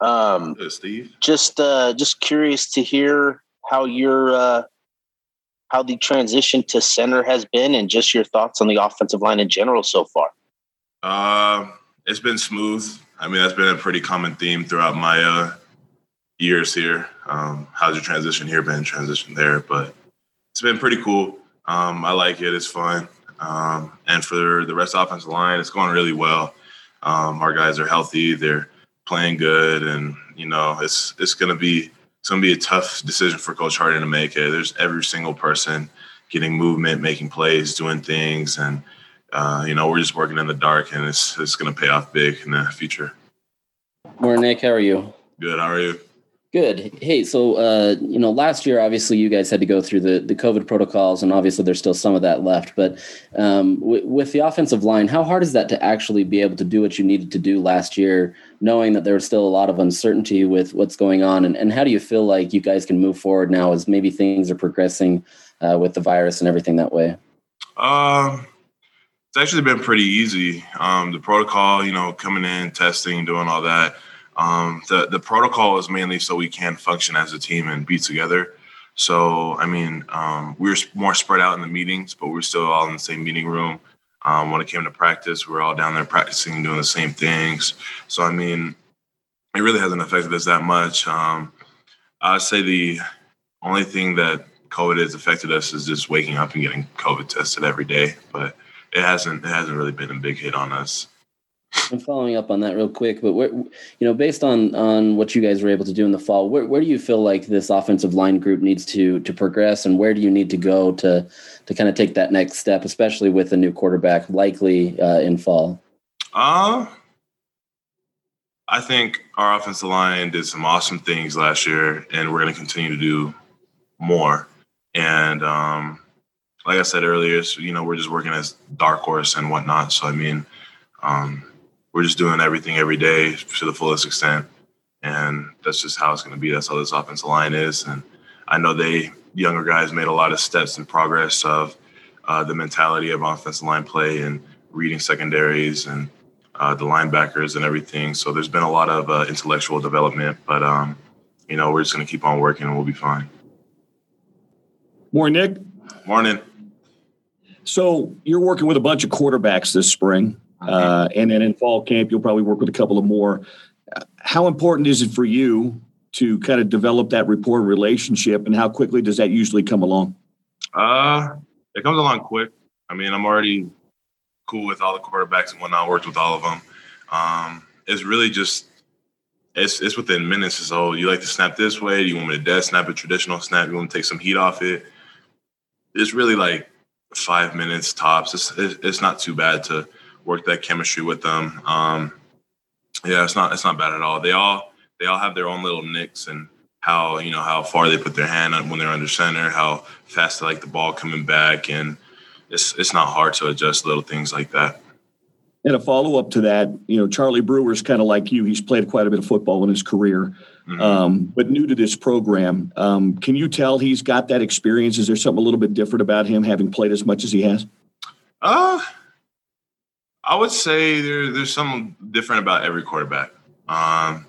Um, Steve. just uh, just curious to hear how your uh, how the transition to center has been, and just your thoughts on the offensive line in general so far. Uh, it's been smooth. I mean, that's been a pretty common theme throughout my uh, years here. Um, how's your transition here been? Transition there, but it's been pretty cool. Um, I like it. It's fun. Um, and for the rest of the offensive line, it's going really well. Um, our guys are healthy. They're playing good, and you know, it's it's gonna be it's gonna be a tough decision for Coach Harding to make. It. There's every single person getting movement, making plays, doing things, and uh, you know, we're just working in the dark, and it's it's going to pay off big in the future. Morning, Nick. How are you? Good. How are you? Good. Hey, so uh, you know, last year obviously you guys had to go through the the COVID protocols, and obviously there's still some of that left. But um, w- with the offensive line, how hard is that to actually be able to do what you needed to do last year, knowing that there was still a lot of uncertainty with what's going on? And, and how do you feel like you guys can move forward now as maybe things are progressing uh, with the virus and everything that way? Um, it's actually been pretty easy. Um, the protocol, you know, coming in, testing, doing all that. Um, the the protocol is mainly so we can function as a team and be together. So, I mean, um, we were more spread out in the meetings, but we are still all in the same meeting room. Um, when it came to practice, we are all down there practicing, and doing the same things. So, I mean, it really hasn't affected us that much. Um, I'd say the only thing that COVID has affected us is just waking up and getting COVID tested every day, but it hasn't it hasn't really been a big hit on us. And following up on that real quick, but where, you know, based on on what you guys were able to do in the fall, where, where do you feel like this offensive line group needs to to progress, and where do you need to go to to kind of take that next step, especially with a new quarterback likely uh, in fall? Uh, I think our offensive line did some awesome things last year, and we're going to continue to do more. And um, like I said earlier, you know, we're just working as dark horse and whatnot. So I mean, um, we're just doing everything every day to the fullest extent, and that's just how it's going to be. That's how this offensive line is, and I know they younger guys made a lot of steps in progress of uh, the mentality of offensive line play and reading secondaries and uh, the linebackers and everything. So there's been a lot of uh, intellectual development, but um, you know we're just going to keep on working and we'll be fine. Morning, Nick. Morning. So you're working with a bunch of quarterbacks this spring, uh, and then in fall camp you'll probably work with a couple of more. How important is it for you to kind of develop that rapport relationship, and how quickly does that usually come along? Uh, it comes along quick. I mean, I'm already cool with all the quarterbacks and whatnot. Worked with all of them. Um, it's really just it's it's within minutes. So you like to snap this way? Do you want me to dead snap a traditional snap? You want to take some heat off it? It's really like five minutes tops. It's it's not too bad to work that chemistry with them. Um, yeah, it's not it's not bad at all. They all they all have their own little nicks and how you know how far they put their hand when they're under center, how fast they like the ball coming back, and it's it's not hard to adjust little things like that. And a follow up to that, you know, Charlie Brewer's kind of like you. He's played quite a bit of football in his career, Mhm. um, but new to this program. Um, can you tell he's got that experience? Is there something a little bit different about him having played as much as he has? Uh, I would say there, there's something different about every quarterback. Um,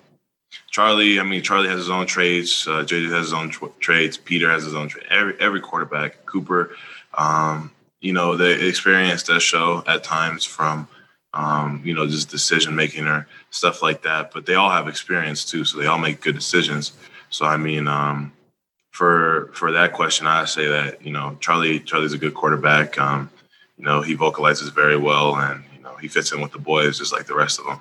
Charlie, I mean, Charlie has his own traits. Uh, JJ has his own tr- traits. Peter has his own traits. Every every quarterback, Cooper, um, you know, the experience does show at times from, um, you know, just decision making or stuff like that. But they all have experience too, so they all make good decisions. So I mean, um, for for that question, I say that you know Charlie Charlie's a good quarterback. Um, you know, he vocalizes very well, and he fits in with the boys just like the rest of them.